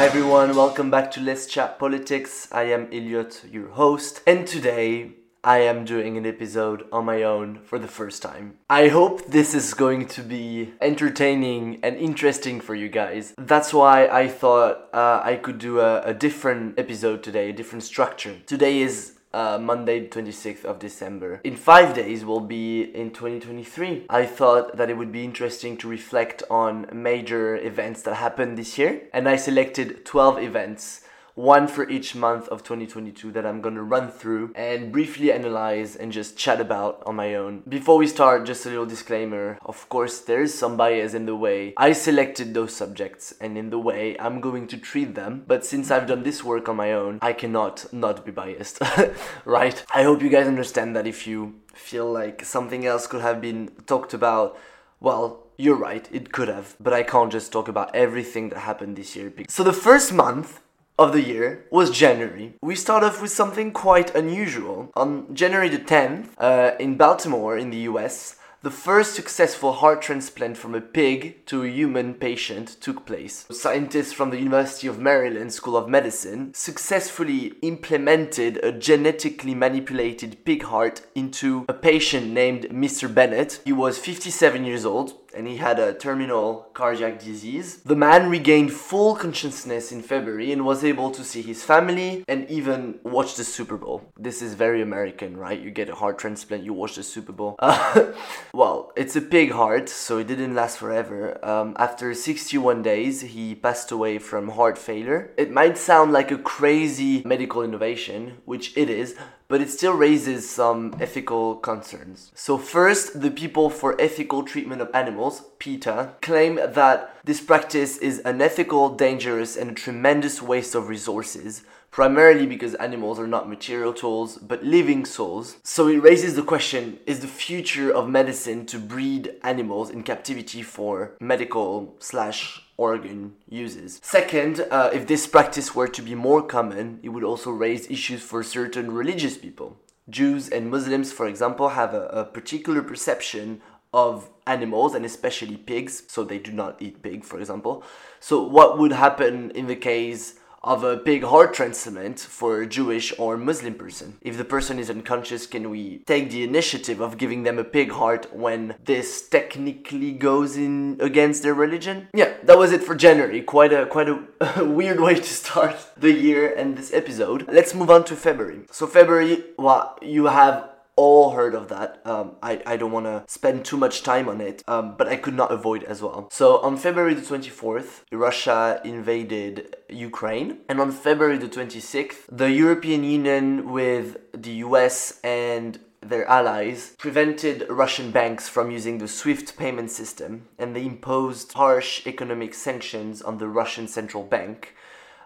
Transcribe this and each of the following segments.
Hi everyone, welcome back to Let's Chat Politics. I am Elliot, your host, and today I am doing an episode on my own for the first time. I hope this is going to be entertaining and interesting for you guys. That's why I thought uh, I could do a, a different episode today, a different structure. Today is uh, Monday, 26th of December. In five days, we'll be in 2023. I thought that it would be interesting to reflect on major events that happened this year, and I selected 12 events one for each month of 2022 that I'm gonna run through and briefly analyze and just chat about on my own. Before we start, just a little disclaimer. Of course, there is some bias in the way I selected those subjects and in the way I'm going to treat them, but since I've done this work on my own, I cannot not be biased, right? I hope you guys understand that if you feel like something else could have been talked about, well, you're right, it could have, but I can't just talk about everything that happened this year. So the first month of the year was January. We start off with something quite unusual. On January the 10th, uh, in Baltimore, in the US, the first successful heart transplant from a pig to a human patient took place. Scientists from the University of Maryland School of Medicine successfully implemented a genetically manipulated pig heart into a patient named Mr. Bennett. He was 57 years old and he had a terminal cardiac disease. The man regained full consciousness in February and was able to see his family and even watch the Super Bowl. This is very American, right? You get a heart transplant, you watch the Super Bowl. Uh, well, it's a pig heart, so it didn't last forever. Um, after 61 days, he passed away from heart failure. It might sound like a crazy medical innovation, which it is, but it still raises some ethical concerns. So, first, the People for Ethical Treatment of Animals, PETA, claim that this practice is unethical, dangerous, and a tremendous waste of resources primarily because animals are not material tools but living souls. So it raises the question is the future of medicine to breed animals in captivity for medical slash organ uses. Second, uh, if this practice were to be more common, it would also raise issues for certain religious people. Jews and Muslims, for example, have a, a particular perception of animals and especially pigs, so they do not eat pig, for example. So, what would happen in the case of a pig heart transplant for a Jewish or Muslim person. If the person is unconscious, can we take the initiative of giving them a pig heart when this technically goes in against their religion? Yeah, that was it for January. Quite a quite a, a weird way to start the year and this episode. Let's move on to February. So February, well, you have all heard of that. Um, I, I don't want to spend too much time on it, um, but I could not avoid as well. So on February the 24th, Russia invaded Ukraine, and on February the 26th, the European Union with the US and their allies prevented Russian banks from using the SWIFT payment system and they imposed harsh economic sanctions on the Russian central bank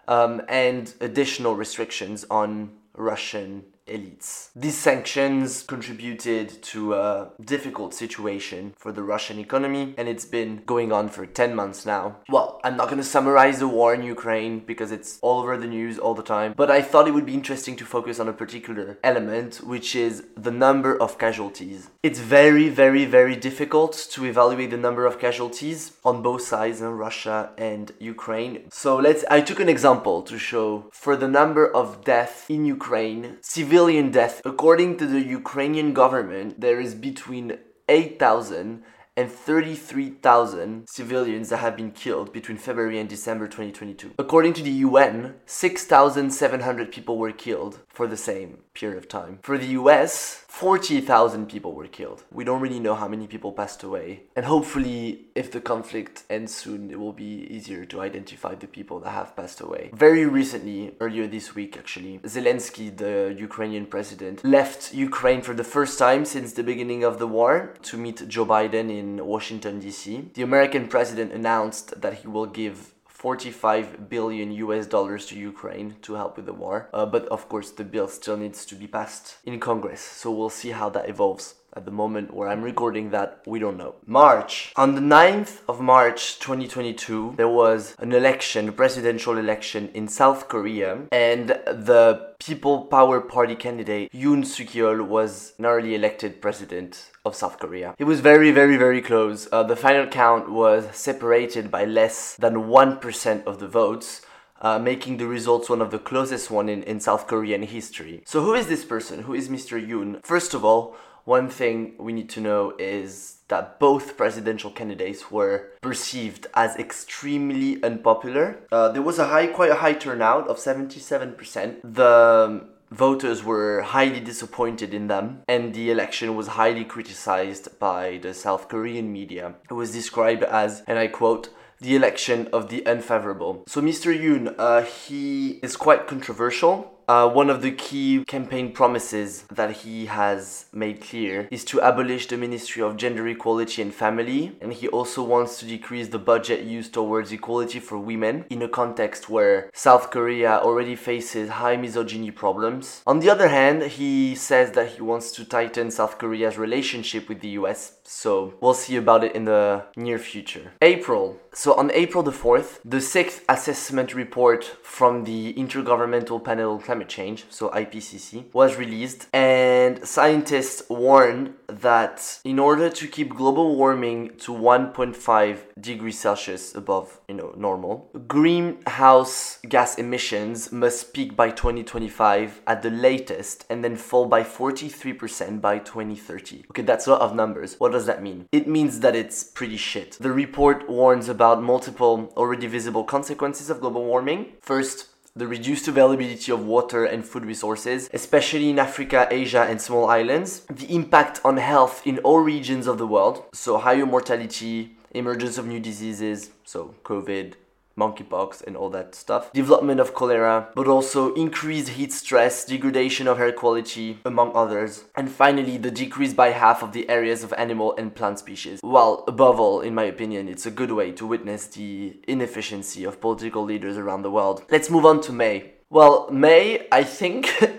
um, and additional restrictions on Russian elites. These sanctions contributed to a difficult situation for the Russian economy and it's been going on for 10 months now. Well, I'm not going to summarize the war in Ukraine because it's all over the news all the time, but I thought it would be interesting to focus on a particular element, which is the number of casualties. It's very, very, very difficult to evaluate the number of casualties on both sides in Russia and Ukraine. So let's I took an example to show for the number of deaths in Ukraine, civil civilian death. According to the Ukrainian government, there is between 8,000 and 33,000 civilians that have been killed between February and December 2022. According to the UN, 6,700 people were killed for the same period of time. For the US, 40,000 people were killed. We don't really know how many people passed away. And hopefully, if the conflict ends soon, it will be easier to identify the people that have passed away. Very recently, earlier this week actually, Zelensky, the Ukrainian president, left Ukraine for the first time since the beginning of the war to meet Joe Biden in Washington, D.C. The American president announced that he will give 45 billion US dollars to Ukraine to help with the war. Uh, but of course, the bill still needs to be passed in Congress. So we'll see how that evolves. At the moment where I'm recording that, we don't know. March. On the 9th of March 2022, there was an election, a presidential election in South Korea, and the People Power Party candidate Yoon Suk Yeol was narrowly elected president of South Korea. It was very, very, very close. Uh, the final count was separated by less than 1% of the votes. uh, making the results one of the closest one in, in South Korean history. So who is this person? Who is Mr. Yoon? First of all, one thing we need to know is that both presidential candidates were perceived as extremely unpopular. Uh, there was a high, quite a high turnout of 77%. The voters were highly disappointed in them, and the election was highly criticized by the South Korean media. It was described as, and I quote, the election of the unfavorable. So Mr. Yoon, uh, he is quite controversial uh, one of the key campaign promises that he has made clear is to abolish the Ministry of Gender Equality and Family, and he also wants to decrease the budget used towards equality for women in a context where South Korea already faces high misogyny problems. On the other hand, he says that he wants to tighten South Korea's relationship with the US, so we'll see about it in the near future. April. So on April the 4th, the sixth assessment report from the Intergovernmental Panel Climate Change, so IPCC, was released, and scientists warned that in order to keep global warming to 1.5 degrees Celsius above, you know, normal, greenhouse gas emissions must peak by 2025 at the latest and then fall by 43% by 2030. Okay, that's a lot of numbers. What does that mean? It means that it's pretty shit. The report warns about multiple already visible consequences of global warming. First, the reduced availability of water and food resources, especially in Africa, Asia, and small islands, the impact on health in all regions of the world, so higher mortality, emergence of new diseases, so COVID, monkeypox and all that stuff, development of cholera, but also increased heat stress, degradation of air quality, among others, and finally the decrease by half of the areas of animal and plant species. Well, above all, in my opinion, it's a good way to witness the inefficiency of political leaders around the world. Let's move on to May. Well, May, I think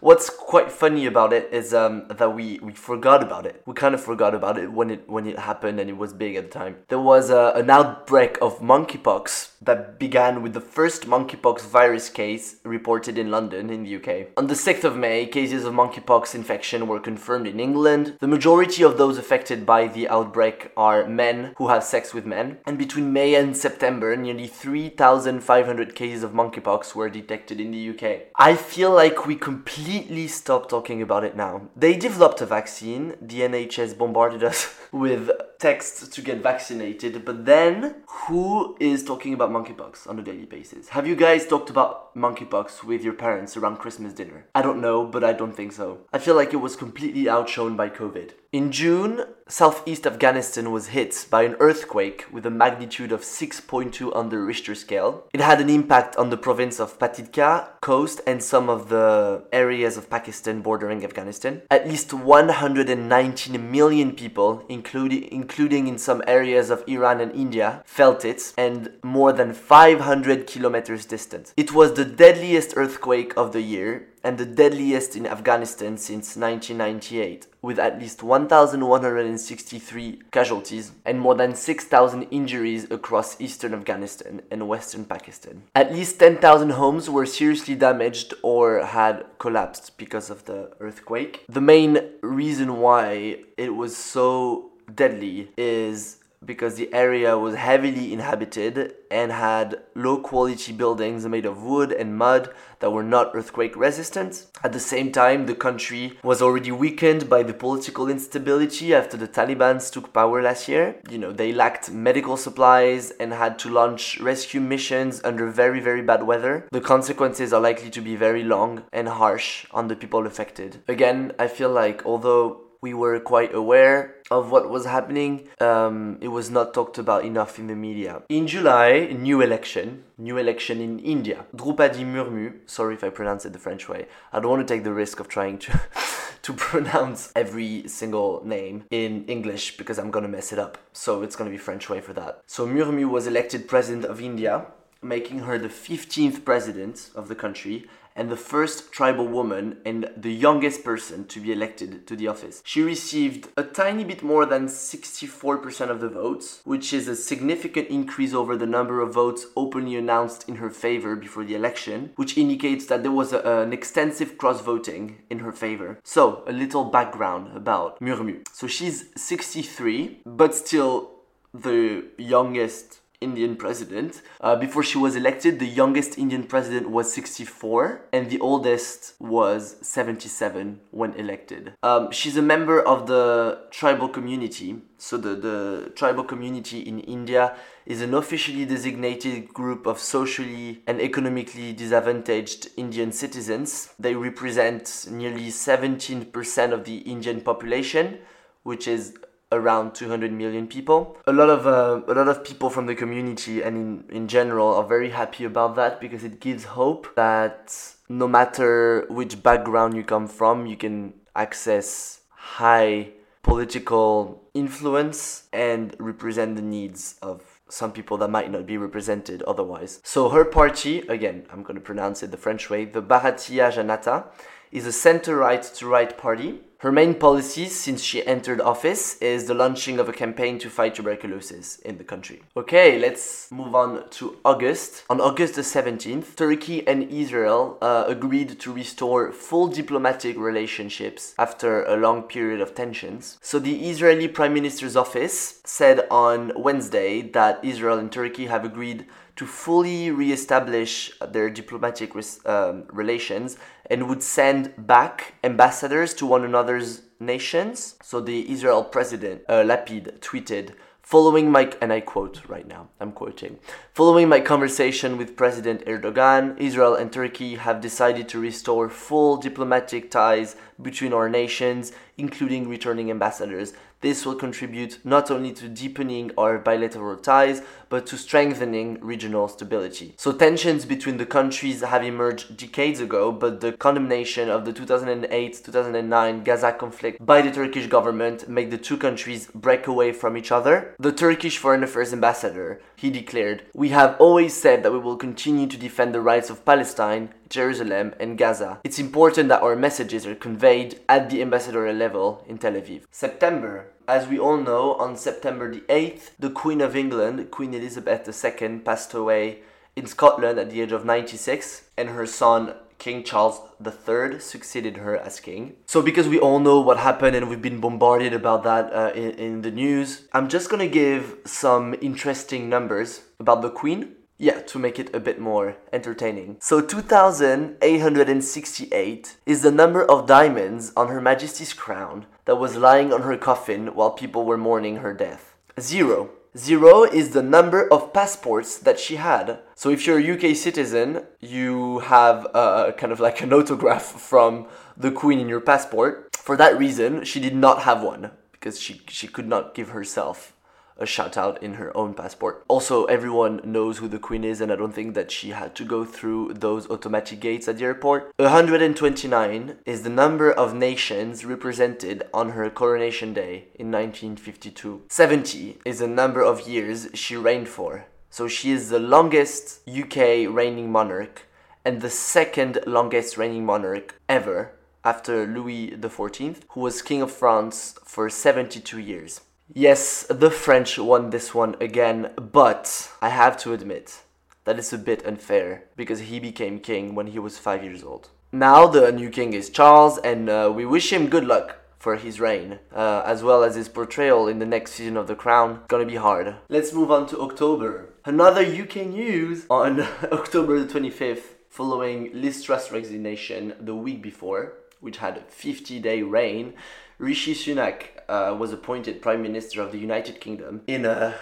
what's quite funny about it is um, that we, we forgot about it. We kind of forgot about it when it when it happened and it was big at the time. There was uh, an outbreak of monkeypox that began with the first monkeypox virus case reported in London in the UK. On the 6th of May, cases of monkeypox infection were confirmed in England. The majority of those affected by the outbreak are men who have sex with men. And between May and September, nearly 3,500 cases of monkeypox were detected in the UK. I feel like we completely stopped talking about it now. They developed a vaccine, the NHS bombarded us with texts to get vaccinated, but then who is talking about monkeypox on a daily basis? Have you guys talked about monkeypox with your parents around Christmas dinner? I don't know, but I don't think so. I feel like it was completely outshone by COVID. In June, southeast Afghanistan was hit by an earthquake with a magnitude of 6.2 on the Richter scale. It had an impact on the province of Paktika Khost and some of the areas of Pakistan bordering Afghanistan. At least 119 million people, including including in some areas of Iran and India, felt it and more than 500 kilometers distant. It was the deadliest earthquake of the year and the deadliest in Afghanistan since 1998, with at least 1,163 casualties and more than 6,000 injuries across eastern Afghanistan and western Pakistan. At least 10,000 homes were seriously damaged or had collapsed because of the earthquake. The main reason why it was so deadly is because the area was heavily inhabited and had low quality buildings made of wood and mud that were not earthquake resistant. At the same time, the country was already weakened by the political instability after the Taliban took power last year. You know, they lacked medical supplies and had to launch rescue missions under very, very bad weather. The consequences are likely to be very long and harsh on the people affected. Again, I feel like although we were quite aware of what was happening. Um, it was not talked about enough in the media. In July, new election, new election in India. Droupadi Murmu, sorry if I pronounce it the French way. I don't want to take the risk of trying to to pronounce every single name in English because I'm gonna mess it up. So it's gonna be French way for that. So Murmu was elected president of India, making her the 15th president of the country and the first tribal woman and the youngest person to be elected to the office. She received a tiny bit more than 64% of the votes, which is a significant increase over the number of votes openly announced in her favor before the election, which indicates that there was a, an extensive cross voting in her favor. So, a little background about Murmu. So, she's 63, but still the youngest Indian president. Uh, before she was elected, the youngest Indian president was 64, and the oldest was 77 when elected. Um, she's a member of the tribal community. So, the, the tribal community in India is an officially designated group of socially and economically disadvantaged Indian citizens. They represent nearly 17% of the Indian population, which is around 200 million people. A lot of uh, a lot of people from the community and in, in general are very happy about that because it gives hope that no matter which background you come from, you can access high political influence and represent the needs of some people that might not be represented otherwise. So her party, again, I'm going to pronounce it the French way, the Bharatiya Janata, is a center right to right party her main policies since she entered office is the launching of a campaign to fight tuberculosis in the country. Okay, let's move on to August. On August the 17th, Turkey and Israel uh, agreed to restore full diplomatic relationships after a long period of tensions. So the Israeli Prime Minister's office said on Wednesday that Israel and Turkey have agreed to fully re-establish their diplomatic um, relations and would send back ambassadors to one another's nations. So the Israel president uh, Lapid tweeted, Following my, and I quote right now, I'm quoting, following my conversation with President Erdogan, Israel and Turkey have decided to restore full diplomatic ties between our nations, including returning ambassadors. This will contribute not only to deepening our bilateral ties, but to strengthening regional stability. So, tensions between the countries have emerged decades ago, but the condemnation of the 2008 2009 Gaza conflict by the Turkish government made the two countries break away from each other. The Turkish Foreign Affairs ambassador he declared, We have always said that we will continue to defend the rights of Palestine Jerusalem, and Gaza. It's important that our messages are conveyed at the ambassadorial level in Tel Aviv. September. As we all know, on September the 8th, the Queen of England, Queen Elizabeth II, passed away in Scotland at the age of 96, and her son King Charles III succeeded her as king. So, because we all know what happened and we've been bombarded about that uh, in, in the news, I'm just gonna give some interesting numbers about the Queen yeah, to make it a bit more entertaining. So 2868 is the number of diamonds on Her Majesty's crown that was lying on her coffin while people were mourning her death. Zero. Zero is the number of passports that she had. So if you're a UK citizen, you have uh, kind of like an autograph from the Queen in your passport. For that reason, she did not have one because she, she could not give herself a shout out in her own passport. Also, everyone knows who the queen is, and I don't think that she had to go through those automatic gates at the airport. 129 is the number of nations represented on her coronation day in 1952. 70 is the number of years she reigned for. So she is the longest UK reigning monarch and the second longest reigning monarch ever after Louis XIV, who was King of France for 72 years. Yes, the French won this one again, but I have to admit that it's a bit unfair because he became king when he was five years old. Now the new king is Charles, and uh, we wish him good luck for his reign, uh, as well as his portrayal in the next season of The Crown. Gonna be hard. Let's move on to October. Another UK news on October the 25th, following Liz Truss' resignation the week before, which had a 50 day reign. Rishi Sunak uh, was appointed Prime Minister of the United Kingdom in a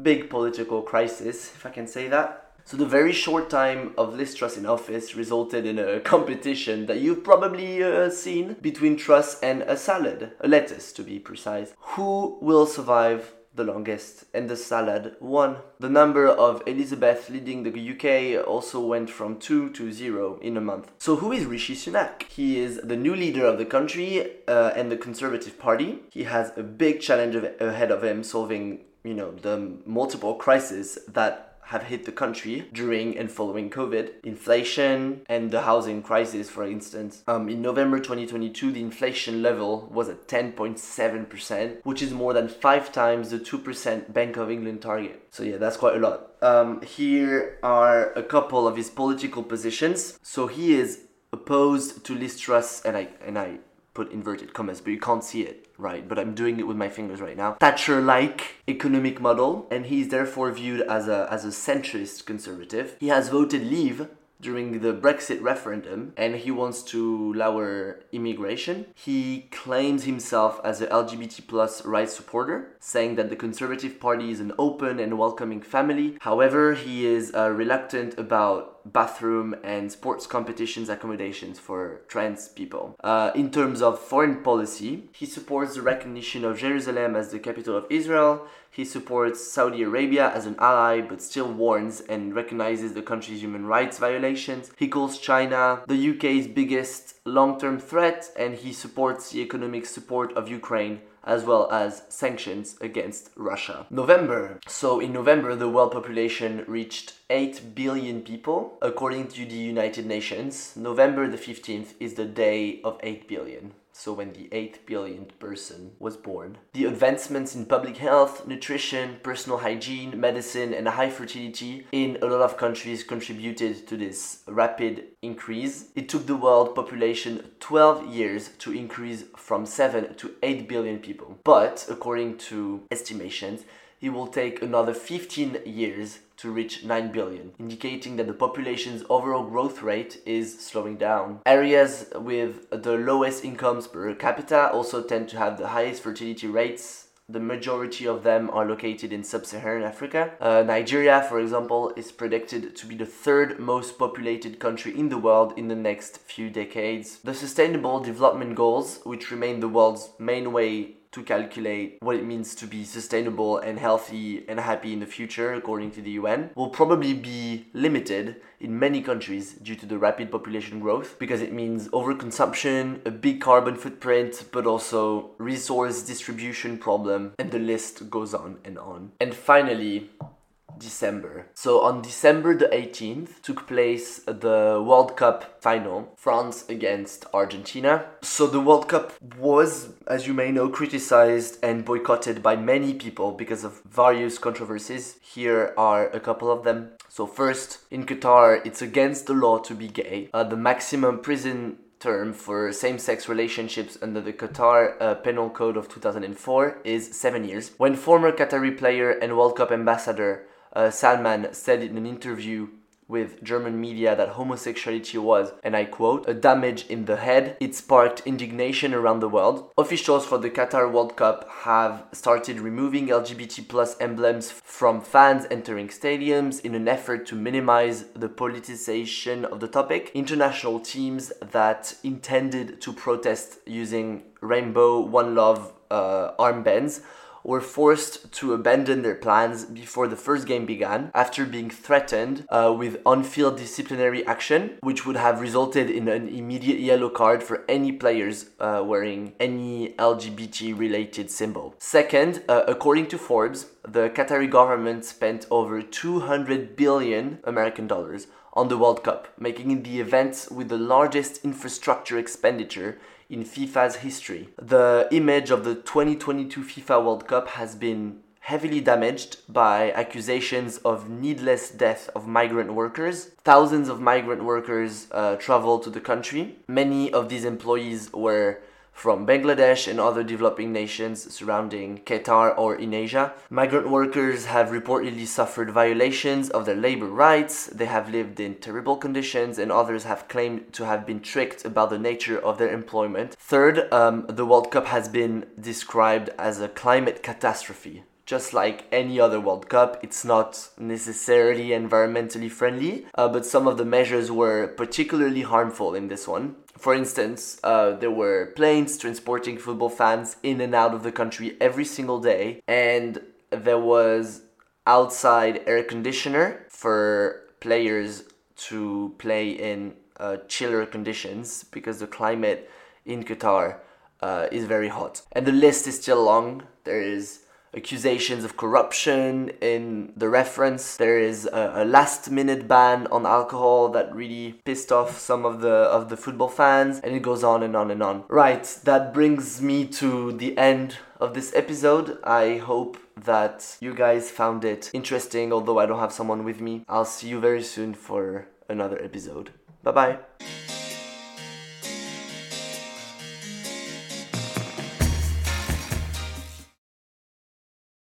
big political crisis, if I can say that. So the very short time of Liz Truss in office resulted in a competition that you've probably uh, seen between Truss and a salad, a lettuce to be precise. Who will survive the longest, and the salad won. The number of Elizabeth leading the UK also went from 2 to 0 in a month. So, who is Rishi Sunak? He is the new leader of the country uh, and the Conservative Party. He has a big challenge ahead of him solving, you know, the multiple crises that have hit the country during and following COVID. Inflation and the housing crisis, for instance. Um, in November 2022, the inflation level was at 10.7%, which is more than five times the 2% Bank of England target. So, yeah, that's quite a lot. Um, here are a couple of his political positions. So, he is opposed to Liz and I, and I put inverted commas, but you can't see it, right? But I'm doing it with my fingers right now. Thatcher-like economic model, and he's therefore viewed as a as a centrist conservative. He has voted Leave during the Brexit referendum and he wants to lower immigration. He claims himself as a LGBT plus rights supporter, saying that the Conservative Party is an open and welcoming family. However, he is uh, reluctant about bathroom and sports competitions accommodations for trans people. Uh, in terms of foreign policy, he supports the recognition of Jerusalem as the capital of Israel. He supports Saudi Arabia as an ally but still warns and recognizes the country's human rights violations. He calls China the UK's biggest long term threat and he supports the economic support of Ukraine as well as sanctions against Russia. November. So in November, the world population reached 8 billion people, according to the United Nations. November the 15th is the day of 8 billion so when the 8 billionth person was born. The advancements in public health, nutrition, personal hygiene, medicine, and high fertility in a lot of countries contributed to this rapid increase. It took the world population 12 years to increase from 7 to 8 billion people. But according to estimations, it will take another 15 years to reach 9 billion, indicating that the population's overall growth rate is slowing down. Areas with the lowest incomes per capita also tend to have the highest fertility rates. The majority of them are located in sub Saharan Africa. Uh, Nigeria, for example, is predicted to be the third most populated country in the world in the next few decades. The Sustainable Development Goals, which remain the world's main way to calculate what it means to be sustainable and healthy and happy in the future, according to the UN, will probably be limited in many countries due to the rapid population growth because it means overconsumption, a big carbon footprint, but also resource distribution problem, and the list goes on and on. And finally, December. So on December the 18th took place the World Cup final, France against Argentina. So the World Cup was, as you may know, criticized and boycotted by many people because of various controversies. Here are a couple of them. So first, in Qatar, it's against the law to be gay. Uh, the maximum prison term for same-sex relationships under the Qatar uh, Penal Code of 2004 is 7 years. When former Qatari player and World Cup ambassador uh, Salman said in an interview with German media that homosexuality was, and I quote, a damage in the head. It sparked indignation around the world. Officials for the Qatar World Cup have started removing LGBT plus emblems from fans entering stadiums in an effort to minimize the politicization of the topic. International teams that intended to protest using rainbow one love uh, armbands were forced to abandon their plans before the first game began after being threatened uh, with on field disciplinary action, which would have resulted in an immediate yellow card for any players uh, wearing any LGBT related symbol. Second, uh, according to Forbes, the Qatari government spent over 200 billion American dollars on the World Cup, making it the event with the largest infrastructure expenditure in FIFA's history. The image of the 2022 FIFA World Cup has been heavily damaged by accusations of needless death of migrant workers. Thousands of migrant workers uh, traveled to the country. Many of these employees were from Bangladesh and other developing nations surrounding Qatar or in Asia. Migrant workers have reportedly suffered violations of their labor rights, they have lived in terrible conditions, and others have claimed to have been tricked about the nature of their employment. Third, um, the World Cup has been described as a climate catastrophe. Just like any other World Cup, it's not necessarily environmentally friendly, uh, but some of the measures were particularly harmful in this one. For instance, uh, there were planes transporting football fans in and out of the country every single day, and there was outside air conditioner for players to play in uh, chiller conditions because the climate in Qatar uh, is very hot. And the list is still long. There is accusations of corruption in the reference. There is a, a, last minute ban on alcohol that really pissed off some of the of the football fans and it goes on and on and on. Right, that brings me to the end of this episode. I hope that you guys found it interesting although I don't have someone with me. I'll see you very soon for another episode. Bye bye.